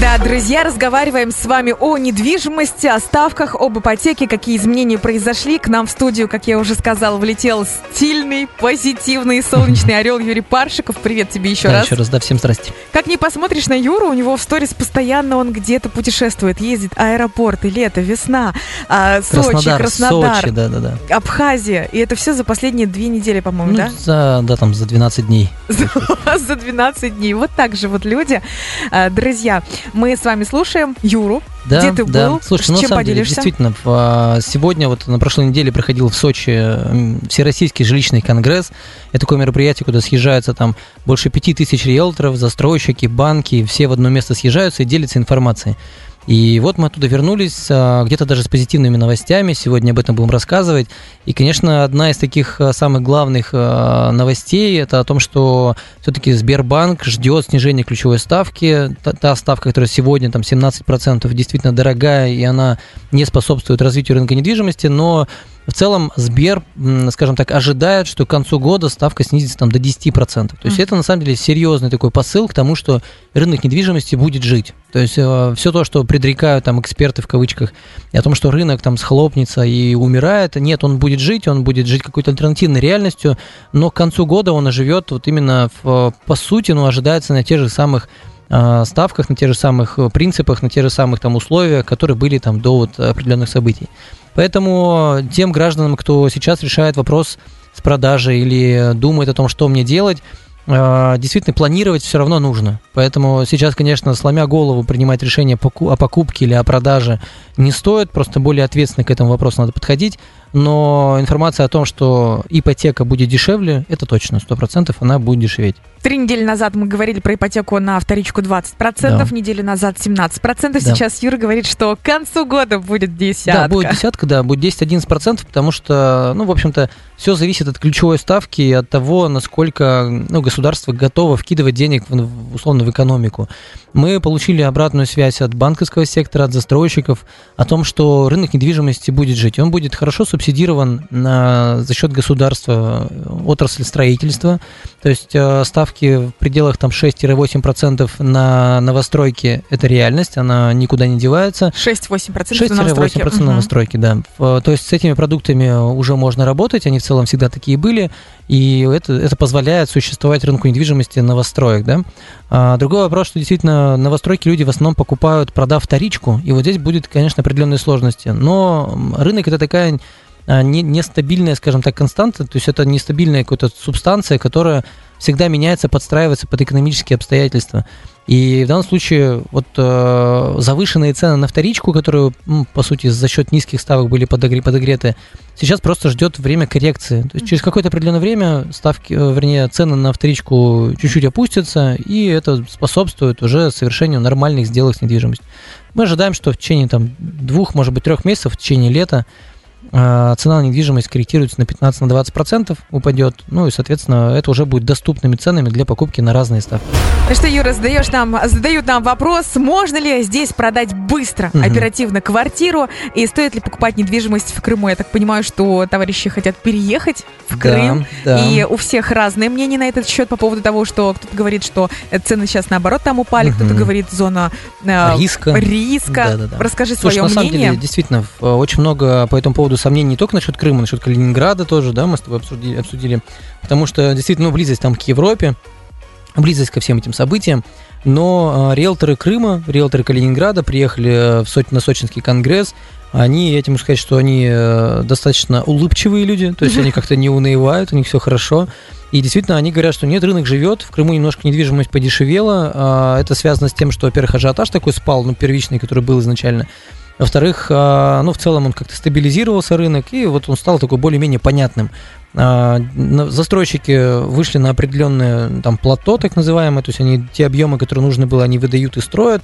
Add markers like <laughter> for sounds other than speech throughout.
Да, друзья, разговариваем с вами о недвижимости, о ставках, об ипотеке, какие изменения произошли. К нам в студию, как я уже сказала, влетел стильный, позитивный, солнечный орел Юрий Паршиков. Привет тебе еще да, раз. еще раз, да, всем здрасте. Как не посмотришь на Юру, у него в сторис постоянно он где-то путешествует, ездит аэропорты, лето, весна, а, Сочи, Краснодар, Краснодар, Сочи, да, да, да. Абхазия. И это все за последние две недели, по-моему, Ну, да? за, да, там за 12 дней. <laughs> за 12 дней. Вот так же вот люди. А, Друзья, мы с вами слушаем Юру. Да, Где ты да. был? Слушай, С ну, на чем самом деле, поделишься? действительно, в, а, сегодня, вот на прошлой неделе проходил в Сочи Всероссийский жилищный конгресс. Это такое мероприятие, куда съезжаются там больше пяти тысяч риэлторов, застройщики, банки, все в одно место съезжаются и делятся информацией. И вот мы оттуда вернулись, а, где-то даже с позитивными новостями. Сегодня об этом будем рассказывать. И, конечно, одна из таких а, самых главных а, новостей это о том, что все-таки Сбербанк ждет снижения ключевой ставки. Та, та ставка, которая сегодня там 17%, действительно дорогая, и она не способствует развитию рынка недвижимости, но в целом Сбер, скажем так, ожидает, что к концу года ставка снизится там до 10%. То есть Мгм. это на самом деле серьезный такой посыл к тому, что рынок недвижимости будет жить. То есть все то, что предрекают там эксперты в кавычках, и о том, что рынок там схлопнется и умирает, нет, он будет жить, он будет жить какой-то альтернативной реальностью, но к концу года он оживет вот именно в, по сути, ну, ожидается на тех же самых а, ставках, на тех же самых э, принципах, на тех же самых там условиях, которые были там до вот определенных событий. Поэтому тем гражданам, кто сейчас решает вопрос с продажей или думает о том, что мне делать, действительно планировать все равно нужно. Поэтому сейчас, конечно, сломя голову принимать решение о покупке или о продаже не стоит, просто более ответственно к этому вопросу надо подходить. Но информация о том, что ипотека будет дешевле, это точно, 100% она будет дешеветь. Три недели назад мы говорили про ипотеку на вторичку 20%, Да. неделю назад 17%. Да. Сейчас Юра говорит, что к концу года будет десятка. Да, будет десятка, да, будет 10-11%, потому что, ну, в общем-то, все зависит от ключевой ставки и от того, насколько ну, государство готово вкидывать денег, в, условно, в экономику. Мы получили обратную связь от банковского сектора, от застройщиков о том, что рынок недвижимости будет жить. Он будет хорошо субсидирован на, за счет государства э, отрасль строительства. То есть э, ставки в пределах там 6-8% на новостройки – это реальность, она никуда не девается. 6-8% на новостройки. 6-8% Мгм. новостройки, да. В- То есть с этими продуктами уже можно работать, они в целом всегда такие были, и это, это позволяет существовать рынку недвижимости новостроек, да. А другой вопрос, что действительно новостройки люди в основном покупают, продав вторичку, и вот здесь будет, конечно, определенные сложности. Но рынок это такая не- нестабильная, скажем так, константа, то есть это нестабильная какая-то субстанция, которая всегда меняется, подстраивается под экономические обстоятельства. И в данном случае вот э, завышенные цены на вторичку, которые, по сути, за счет низких ставок были подогре- подогреты, сейчас просто ждет время коррекции. То есть через какое-то определенное время ставки, э, вернее, цены на вторичку чуть-чуть опустятся, и это способствует уже совершению нормальных сделок с недвижимостью. Мы ожидаем, что в течение там, двух, может быть, трех месяцев, в течение лета, цена на недвижимость корректируется на 15-20%, упадет, ну и, соответственно, это уже будет доступными ценами для покупки на разные ставки. Ну что, Юра, задаешь нам, задают нам вопрос, можно ли здесь продать быстро, Мгм. оперативно квартиру, и стоит ли покупать недвижимость в Крыму? Я так понимаю, что товарищи хотят переехать в Крым, Да, да. и у всех разные мнения на этот счет по поводу того, что кто-то говорит, что э, цены сейчас наоборот там упали, Мгм. кто-то говорит зона э, Риска. риска. Да-да-да. Расскажи Слушай, свое на самом мнение. деле, действительно, в- очень много по этому поводу сомнений не только насчет Крыма, насчет Калининграда тоже, да, мы с тобой обсудили, обсудили. потому что действительно, ну, близость там к Европе, близость ко всем этим событиям, но а, риэлторы Крыма, риэлторы Калининграда приехали э, в Соч- на Сочинский конгресс, они, я тебе могу сказать, что они э, достаточно улыбчивые люди, то есть они <laughs> как-то не унывают, у них все хорошо. И действительно, они говорят, что нет, рынок живет, в Крыму немножко недвижимость подешевела. а, Это связано с тем, что, во-первых, ажиотаж такой спал, ну, первичный, который был изначально. Во-вторых, а, ну, в целом он как-то стабилизировался рынок, и вот он стал такой более-менее понятным. А, Застройщики вышли на определенное там плато, так называемое, то есть они те объемы, которые нужно было, они выдают и строят.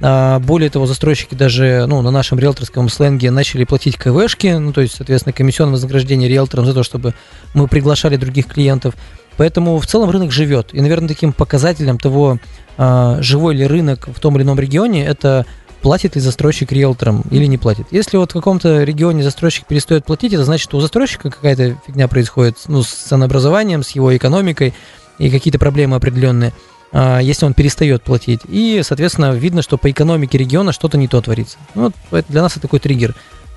А, Более того, застройщики даже ну, на нашем риэлторском сленге начали платить КВшки, ну, то есть, соответственно, комиссионное вознаграждение риэлторам за то, чтобы мы приглашали других клиентов. Поэтому в целом рынок живет. И, наверное, таким показателем того, живой ли рынок в том или ином регионе, это платит ли застройщик риэлторам или не платит. Если вот в каком-то регионе застройщик перестает платить, это значит, что у застройщика какая-то фигня происходит ну, с ценообразованием, с его экономикой и какие-то проблемы определенные а, если он перестает платить. И, соответственно, видно, что по экономике региона что-то не то творится. Ну, вот для нас это такой триггер.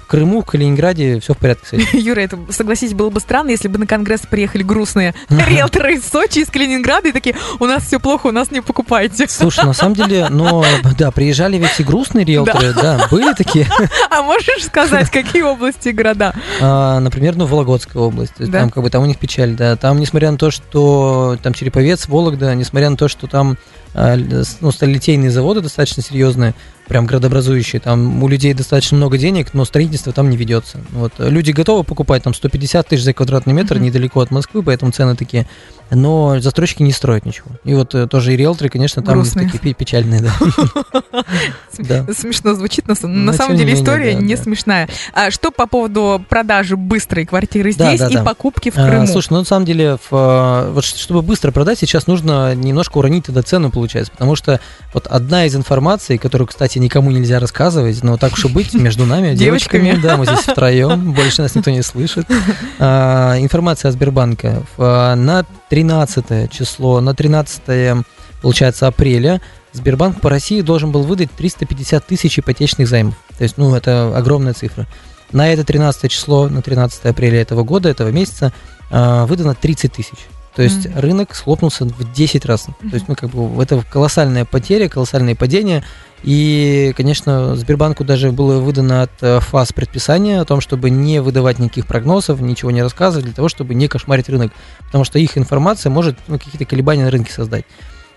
Крыму, в Калининграде все в порядке этим. <laughs> Юра, это, согласись, было бы странно, если бы на конгресс приехали грустные <laughs> риэлторы из Сочи, из Калининграда и такие, у нас все плохо, у нас не покупайте. <laughs> Слушай, на самом деле, но, да, приезжали ведь и грустные риэлторы, да, были такие. А можешь сказать, какие области и города? А, например, ну, Вологодская область, там как бы там у них печаль, да, там, несмотря на то, что там Череповец, Вологда, несмотря на то, что там а, ну, сталилитейные заводы достаточно серьезные, прям градообразующие. Там у людей достаточно много денег, но строительство там не ведется. Вот. Люди готовы покупать там 150 тысяч за квадратный метр mm-hmm. недалеко от Москвы, поэтому цены такие. Но застройщики не строят ничего. И вот э, тоже и риэлторы, конечно, там Грустные. такие печальные, <laughs> да. Смешно звучит, но на самом деле история не смешная. А что по поводу продажи быстрой квартиры здесь и покупки в а, Крыму? Слушай, ну на самом деле, э, вот чтобы быстро продать, сейчас нужно немножко уронить тогда цену, получается, потому что вот одна из информаций, которую, кстати, никому нельзя рассказывать, но так уж и быть, между нами, <laughs> девочками, да, мы здесь <laughs> втроем, больше нас никто не слышит. <laughs> А, информация о Сбербанке. На 13 число, на 13 получается апреля Сбербанк по России должен был выдать 350 тысяч ипотечных займов. То есть, ну, это огромная цифра. На это 13 число, на 13 апреля этого года, этого месяца, а, выдано 30 тысяч. То есть mm-hmm. рынок схлопнулся в 10 раз. Mm-hmm. То есть, ну, как бы, это колоссальная потеря, колоссальное падение. И, конечно, Сбербанку даже было выдано от э, ФАС предписание о том, чтобы не выдавать никаких прогнозов, ничего не рассказывать, для того, чтобы не кошмарить рынок. Потому что их информация может ну, какие-то колебания на рынке создать.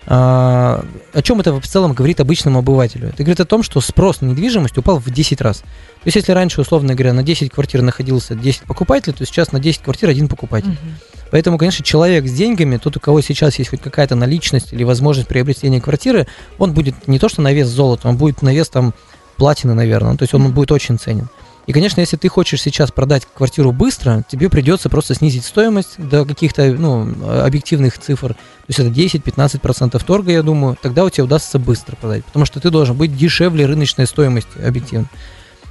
А, о чем это в целом говорит обычному обывателю? Это говорит о том, что спрос на недвижимость упал в 10 раз. То есть, если раньше, условно говоря, на 10 квартир находился 10 покупателей, то сейчас на 10 квартир один покупатель. Угу. Поэтому, конечно, человек с деньгами, тот, у кого сейчас есть хоть какая-то наличность или возможность приобретения квартиры, он будет не то что на вес золота, он будет на вес там платины, наверное. Ну, то есть он будет очень ценен. И, конечно, если ты хочешь сейчас продать квартиру быстро, тебе придется просто снизить стоимость до каких-то ну, объективных цифр. То есть это 10-15% торга, я думаю. Тогда у тебя удастся быстро продать. Потому что ты должен быть дешевле рыночной стоимости объективно.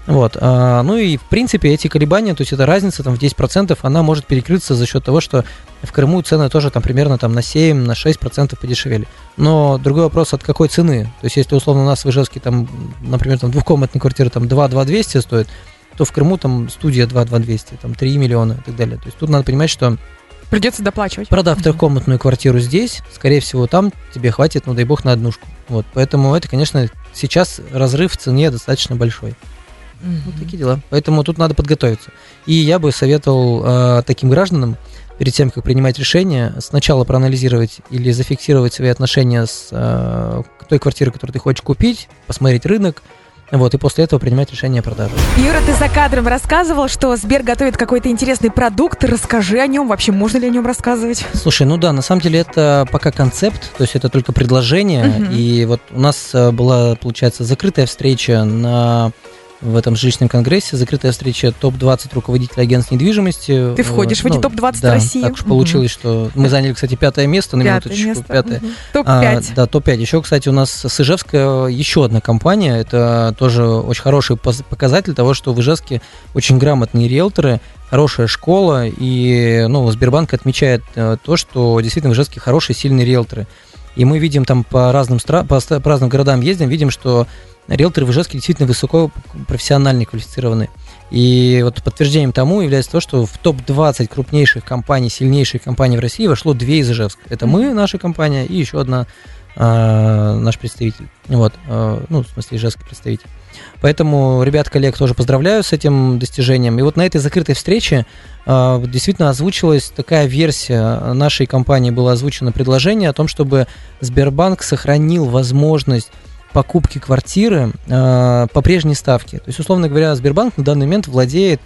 Вот. А, ну и, в принципе, эти колебания, то есть эта разница там в 10%, она может перекрыться за счет того, что в Крыму цены тоже там примерно там на 7, на 6% подешевели. Но другой вопрос, от какой цены? То есть если условно у нас в Ижевске там, например, там двухкомнатная квартира там 2 2 200 стоит, то в Крыму там студия 2 2 200, там 3 миллиона и так далее. То есть тут надо понимать, что Придется доплачивать. Продав трехкомнатную квартиру здесь, скорее всего, там тебе хватит, ну дай бог, на однушку. Вот, поэтому это, конечно, сейчас разрыв в цене достаточно большой. Mm-hmm. Вот такие дела. Поэтому тут надо подготовиться. И я бы советовал э, таким гражданам, перед тем, как принимать решение, сначала проанализировать или зафиксировать свои отношения с э, той квартирой, которую ты хочешь купить, посмотреть рынок, вот, и после этого принимать решение о продаже. Юра, ты за кадром рассказывал, что Сбер готовит какой-то интересный продукт. Расскажи о нем. Вообще, можно ли о нем рассказывать? Слушай, ну да, на самом деле это пока концепт, то есть это только предложение. Угу. И вот у нас э, была, получается, закрытая встреча на в этом жилищном конгрессе, закрытая встреча топ-20 руководителей агентств недвижимости. Ты входишь в эти ну, топ-20 да, России? так уж получилось, что мы заняли, кстати, пятое место, на пятое минуточку. Место. Пятое. Угу. Топ-5. А, да, топ-5. Еще, кстати, у нас с Ижевска еще одна компания, это тоже очень хороший показатель того, что в Ижевске очень грамотные риэлторы, хорошая школа, и ну, Сбербанк отмечает э, то, что действительно в Ижевске хорошие, сильные риэлторы. И мы видим там по разным, стра... по, по разным городам ездим, видим, что риэлторы в Ижевске действительно высоко профессионально квалифицированы. И вот подтверждением тому является то, что в топ-20 крупнейших компаний, сильнейших компаний в России вошло две из Ижевска. Это мы, наша компания, и еще одна э, наш представитель. Вот, э, ну, в смысле, ижевский представитель. Поэтому ребят, коллег тоже поздравляю с этим достижением. И вот на этой закрытой встрече э, действительно озвучилась такая версия нашей компании, было озвучено предложение о том, чтобы Сбербанк сохранил возможность покупки квартиры э, по прежней ставке. То есть, условно говоря, Сбербанк на данный момент владеет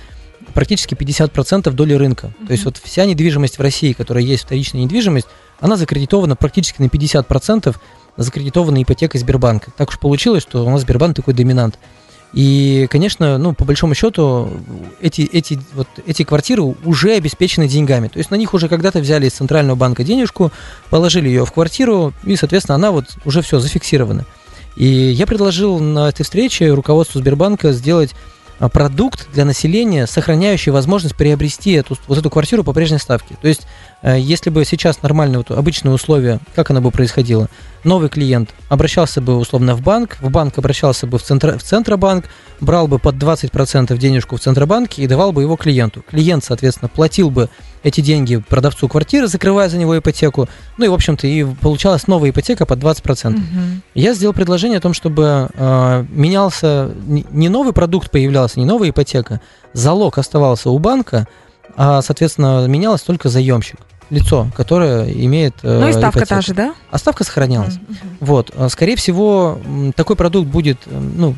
практически 50% доли рынка. Mm-hmm. То есть вот вся недвижимость в России, которая есть вторичная недвижимость, она закредитована практически на 50% закредитована ипотекой Сбербанка. Так уж получилось, что у нас Сбербанк такой доминант. И, конечно, ну, по большому счету, эти, эти, вот, эти квартиры уже обеспечены деньгами. То есть на них уже когда-то взяли из Центрального банка денежку, положили ее в квартиру, и, соответственно, она вот уже все зафиксирована. И я предложил на этой встрече руководству Сбербанка сделать а, продукт для населения, сохраняющий возможность приобрести эту, вот эту квартиру по прежней ставке. То есть, если бы сейчас нормальные вот обычные условия, как оно бы происходило? Новый клиент обращался бы условно в банк, в банк обращался бы в, центр, в Центробанк, брал бы под 20% денежку в Центробанке и давал бы его клиенту. Клиент, соответственно, платил бы эти деньги продавцу квартиры, закрывая за него ипотеку. Ну и, в общем-то, и получалась новая ипотека под 20%. Угу. Я сделал предложение о том, чтобы э, менялся, не новый продукт появлялся, не новая ипотека, залог оставался у банка, а, соответственно, менялось только заемщик лицо, которое имеет э, Ну и ставка ипотеку. та же, да? А ставка сохранялась. Mm-hmm. Вот. А, скорее всего, такой продукт будет, ну,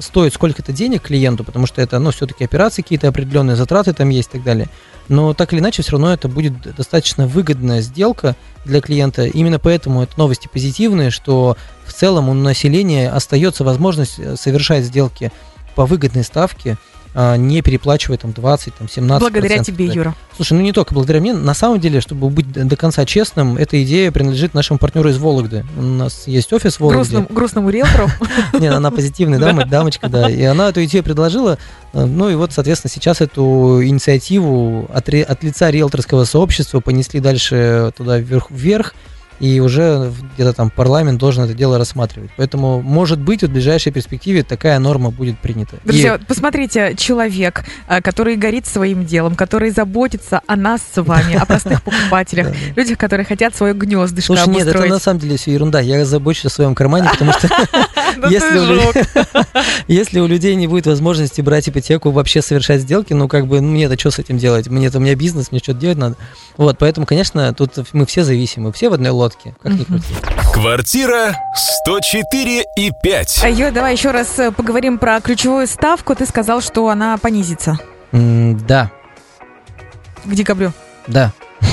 стоить сколько-то денег клиенту, потому что это, ну, все-таки операции какие-то определенные, затраты там есть и так далее. Но так или иначе, все равно это будет достаточно выгодная сделка для клиента. Именно поэтому это новости позитивные, что в целом у населения остается возможность э, совершать сделки по выгодной ставке, не переплачивая там 20, там 17 Благодаря тебе, Юра. Слушай, ну не только благодаря мне. На самом деле, чтобы быть до конца честным, эта идея принадлежит нашему партнеру из Вологды. У нас есть офис в Вологде. Грустному, грустному риэлтору? <laughs> Нет, она позитивная дама, дамочка, да. И она эту идею предложила. Ну и вот, соответственно, сейчас эту инициативу от, от лица риэлторского сообщества понесли дальше туда вверх и уже где-то там парламент должен это дело рассматривать. Поэтому, может быть, в ближайшей перспективе такая норма будет принята. Друзья, и... посмотрите, человек, э, который горит своим делом, который заботится о нас с вами, о простых <laughs> покупателях, людях, которые хотят свое гнездышко Слушай, нет, это на самом деле все ерунда. Я забочусь о своем кармане, потому что <laughs> <laughs> если у людей не будет возможности брать ипотеку, вообще совершать сделки, ну как бы, ну мне это что с этим делать? Мне это у меня бизнес, мне что-то делать надо. Вот, поэтому, конечно, тут мы все зависимы, все в одной лодке лодки, как ни крути. Квартира 104 и 5. А, Ё, давай еще раз э, поговорим про ключевую ставку. Ты сказал, что она понизится. М, да. К декабрю. Да. <laughs>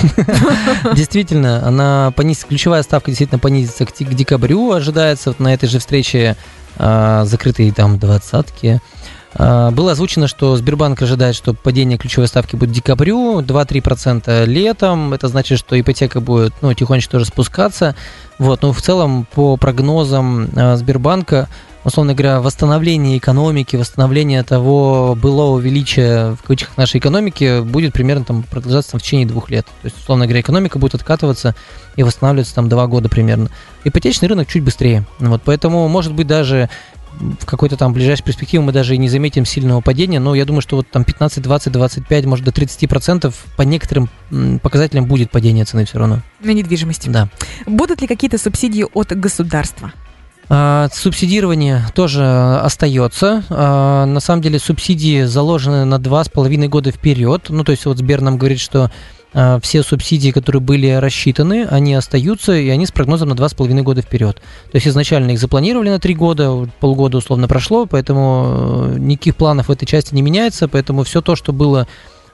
<laughs> Действительно, она понизится, ключевая ставка действительно понизится к, к декабрю, ожидается вот на этой же встрече а, закрытые там двадцатки. А, было озвучено, что Сбербанк ожидает, что падение ключевой ставки будет в декабрю, 2-3% летом. Это значит, что ипотека будет ну, тихонечко тоже спускаться. Вот, но в целом, по прогнозам а, Сбербанка, условно говоря, восстановление экономики, восстановление того былого величия в кавычках нашей экономики будет примерно там продолжаться там, в течение двух лет. То есть, условно говоря, экономика будет откатываться и восстанавливаться там два года примерно. Ипотечный рынок чуть быстрее. Вот, поэтому, может быть, даже в какой-то там ближайшей перспективе мы даже и не заметим сильного падения, но я думаю, что вот там 15, 20, 25, может до 30 процентов по некоторым показателям будет падение цены все равно. На недвижимость. Да. Будут ли какие-то субсидии от государства? А, субсидирование тоже остается. А, на самом деле субсидии заложены на два с половиной года вперед. Ну, то есть вот Сбер нам говорит, что а, все субсидии, которые были рассчитаны, они остаются, и они с прогнозом на 2,5 года вперед. То есть изначально их запланировали на 3 года, полгода условно прошло, поэтому э, никаких планов в этой части не меняется, поэтому все то, что было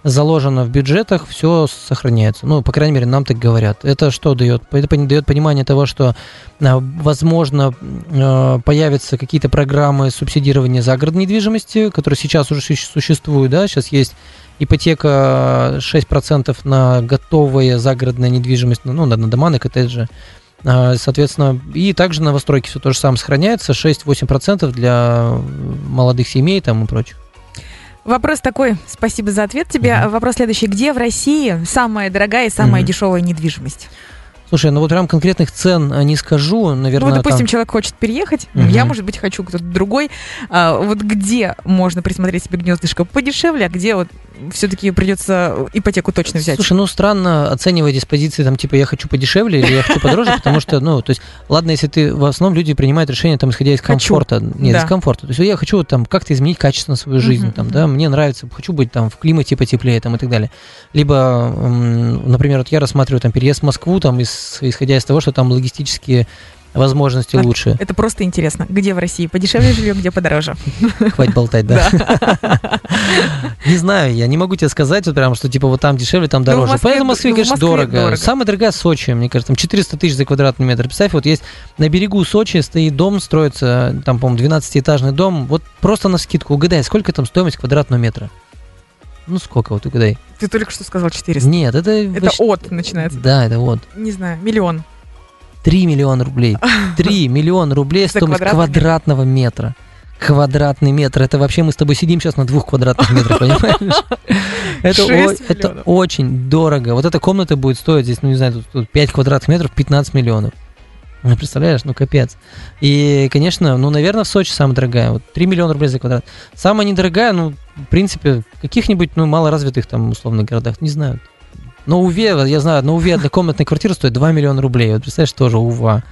заложено в бюджетах, все сохраняется. Ну, по крайней мере, нам так говорят. Это что дает? Это дает понимание того, что, а, возможно, э, появятся какие-то программы субсидирования загородной недвижимости, которые сейчас уже существуют, да, сейчас есть ипотека 6% на готовые загородная недвижимость, ну, на, на дома, на коттеджи. А, соответственно, и также новостройки все то же самое сохраняется, 6-8% для молодых семей там и прочих. Вопрос такой, спасибо за ответ тебе. Mm-hmm. Вопрос следующий. Где в России самая дорогая и самая mm-hmm. дешевая недвижимость? Слушай, ну вот прям конкретных цен э, не скажу, наверное. Ну, допустим, там... человек хочет переехать, угу. я, может быть, хочу кто-то другой. А, вот где можно присмотреть себе гнездышко подешевле, а где вот все-таки придется ипотеку точно взять. Слушай, ну странно оценивать из позиции, там, типа, я хочу подешевле или я хочу подороже, <laughs> потому что, ну, то есть, ладно, если ты, в основном люди принимают решение, там, исходя из комфорта. Хочу. Нет, да. из комфорта. То есть, я хочу, там, как-то изменить качественно свою жизнь, там, да, мне нравится, хочу быть, там, в климате потеплее, там, и так далее. Либо, например, вот я рассматриваю, там, переезд в Москву, там, исходя из того, что там логистические возможности а, лучше. Это просто интересно. Где в России подешевле жилье, где подороже? Хватит болтать, да. <laughs> Не знаю, я не могу тебе сказать, вот прям, что типа вот там дешевле, там ну, дороже. Поэтому в Москве, ну, конечно, дорого. Самая дорогая Сочи, мне кажется, там 400 тысяч за квадратный метр. Представь, вот есть на берегу Сочи стоит дом, строится, там, по-моему, 12-этажный дом. Вот просто на скидку угадай, сколько там стоимость квадратного метра? Ну, сколько вот угадай? Ты только что сказал 400. Нет, это... Это от начинается. Да, это вот. Не знаю, миллион. 3 миллиона рублей. <laughs> 3 миллиона рублей стоимость квадратного метра. Квадратный метр. Это вообще мы с тобой сидим сейчас на двух квадратных метрах, понимаешь? <laughs> Это, о- это очень дорого. Вот эта комната будет стоить здесь, ну не знаю, тут, тут 5 квадратных метров, 15 миллионов. Ну, представляешь, ну капец. И, конечно, ну, наверное, в Сочи самая дорогая. Вот 3 миллиона рублей за квадрат. Самая недорогая, ну, в принципе, в каких-нибудь, ну, малоразвитых там, условно, городах, не знаю. На Уве, я знаю, на Уве однокомнатная квартира стоит 2 миллиона рублей. Вот представляешь, тоже Ува.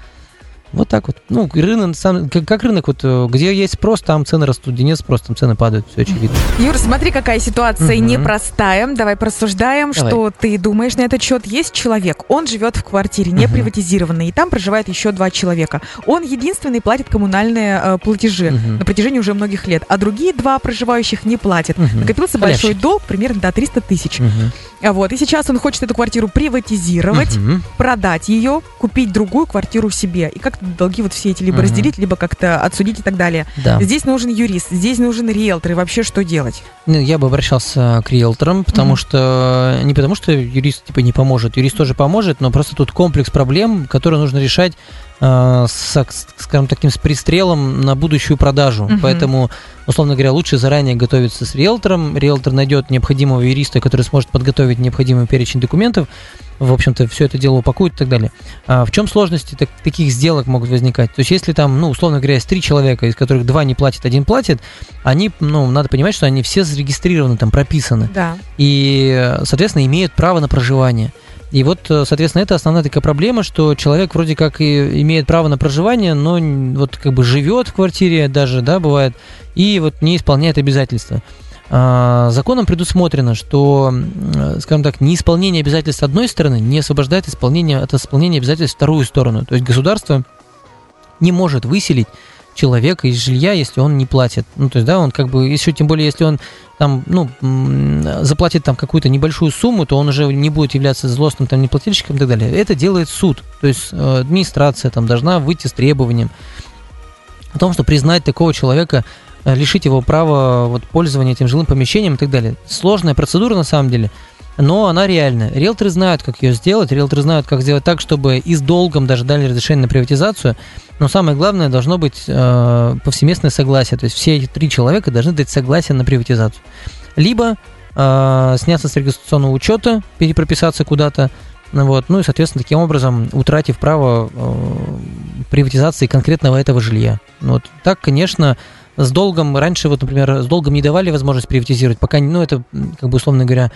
Вот так вот. Ну, рынок, сам, как, как рынок, вот, э, где есть спрос, там цены растут, где нет спроса, там цены падают, все очевидно. Юр, смотри, какая ситуация Мгм. непростая. Давай порассуждаем, Давай. что ты думаешь на этот счет. Есть человек, он живет в квартире, не приватизированной, и там проживает еще два человека. Он единственный платит коммунальные э, платежи Мгм. на протяжении уже многих лет, а другие два проживающих не платят. Накопился Халявщик. большой долг, примерно до 300 тысяч. А Вот, и сейчас он хочет эту квартиру приватизировать, Мгм. продать ее, купить другую квартиру себе. И как-то долги вот все эти либо Мгм. разделить, либо как-то отсудить и так далее. Да. Здесь нужен юрист, здесь нужен риэлтор. И вообще что делать? Ну, Я бы обращался к риэлторам, потому Мгм. что не потому что юрист типа не поможет, юрист тоже поможет, но просто тут комплекс проблем, которые нужно решать, э, с, с- скажем таким, с пристрелом на будущую продажу. Мгм. Поэтому, условно говоря, лучше заранее готовиться с риэлтором. Риэлтор найдет необходимого юриста, который сможет подготовить необходимый перечень документов. В общем-то, все это дело упакует и так далее. А в чем сложности так- таких сделок могут возникать? То есть, если там, ну, условно говоря, есть три человека, из которых два не платят, один платит, они, ну, надо понимать, что они все зарегистрированы, там прописаны. Да. И, э, соответственно, имеют право на проживание. И вот, э, соответственно, это основная такая проблема, что человек вроде как и имеет право на проживание, но вот как бы живет в квартире даже, да, бывает, и вот не исполняет обязательства. А, Законом предусмотрено, что, э, скажем так, неисполнение обязательств одной стороны не освобождает исполнение, от исполнения обязательств вторую сторону. То есть государство не может выселить человека из жилья, если он не платит. Ну, то есть, да, он как бы, еще тем более, если он там, ну, заплатит там какую-то небольшую сумму, то он уже не будет являться злостным там неплательщиком и так далее. Это делает суд. То есть э, администрация там должна выйти с требованием о том, что признать такого человека, э, лишить его права вот, пользования этим жилым помещением и так далее. Сложная процедура на самом деле, но она реальная. Риэлторы знают, как ее сделать, риэлторы знают, как сделать так, чтобы и с долгом даже дали разрешение на приватизацию, но самое главное должно быть э, повсеместное согласие. То есть все эти три человека должны дать согласие на приватизацию. Либо э, сняться с регистрационного учета, перепрописаться куда-то, вот, ну и, соответственно, таким образом утратив право э, приватизации конкретного этого жилья. Вот так, конечно, с долгом раньше, вот, например, с долгом не давали возможность приватизировать, пока, ну, это, как бы, условно говоря,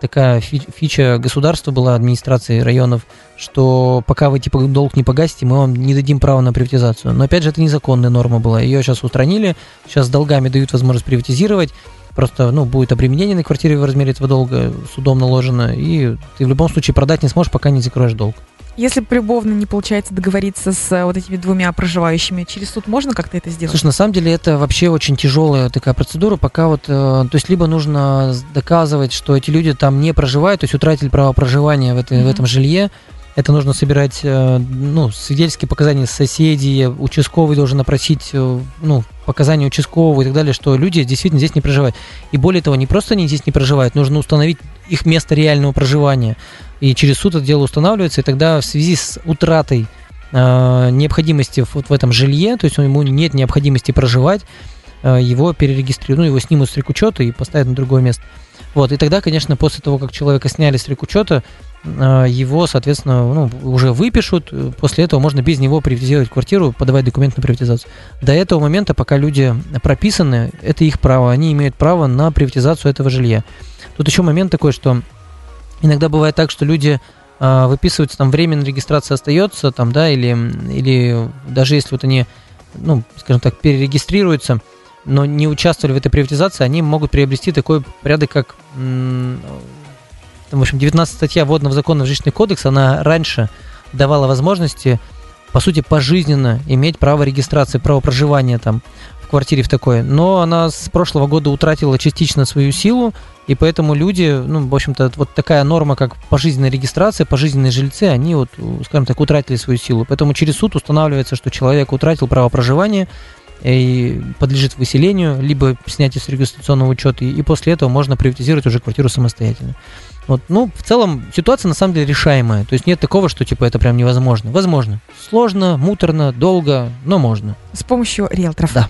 такая фи- фича государства была, администрации районов, что пока вы, типа, долг не погасите, мы вам не дадим права на приватизацию. Но, опять же, это незаконная норма была. Ее сейчас устранили, сейчас долгами дают возможность приватизировать, просто, ну, будет обременение на квартире в размере этого долга судом наложено, и ты в любом случае продать не сможешь, пока не закроешь долг. Если любовно не получается договориться с э, вот этими двумя проживающими, через суд можно как-то это сделать? Слушай, на самом деле это вообще очень тяжелая такая процедура, пока вот, э, то есть либо нужно доказывать, что эти люди там не проживают, то есть утратили право проживания в, этой, в Мгм. этом жилье, это нужно собирать, э, ну, свидетельские показания соседей, участковый должен опросить, ну, показания участкового и так далее, что люди действительно здесь не проживают. И более того, не просто они здесь не проживают, нужно установить их место реального проживания. И через суд это дело устанавливается, и тогда в связи с утратой э, необходимости вот в этом жилье, то есть ему нет необходимости проживать, э, его перерегистрируют, ну, его снимут с рекучета и поставят на другое место. Вот, и тогда, конечно, после того, как человека сняли с рекучета, э, его, соответственно, ну, уже выпишут, э, после этого можно без него приватизировать квартиру, подавать документ на приватизацию. До этого момента, пока люди прописаны, это их право, они имеют право на приватизацию этого жилья. Тут еще момент такой, что иногда бывает так, что люди а, выписываются, там временная регистрация остается, там, да, или, или даже если вот они, ну, скажем так, перерегистрируются, но не участвовали в этой приватизации, они могут приобрести такой порядок, как, там, в общем, 19 статья Водного закона в жилищный кодекс, она раньше давала возможности, по сути, пожизненно иметь право регистрации, право проживания там в квартире в такой. Но она с прошлого года утратила частично свою силу, и поэтому люди, ну, в общем-то, вот такая норма, как пожизненная регистрация, пожизненные жильцы, они вот, скажем так, утратили свою силу. Поэтому через суд устанавливается, что человек утратил право проживания и подлежит выселению, либо снятию с регистрационного учета, и, и после этого можно приватизировать уже квартиру самостоятельно. Вот, ну, в целом ситуация на самом деле решаемая. То есть нет такого, что типа это прям невозможно. Возможно. Сложно, муторно, долго, но можно. С помощью риэлторов. Да.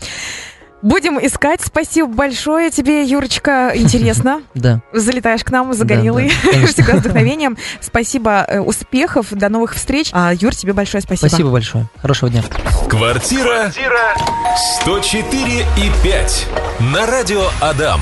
Будем искать. Спасибо большое тебе, Юрочка. Интересно. <laughs> Да. Залетаешь к нам загорелый, Да, да, <laughs> конечно. всегда с вдохновением. Спасибо, э, успехов, до новых встреч. А, Юр, тебе большое спасибо. Спасибо большое. Хорошего дня. Квартира 104 и 5 на радио Адам.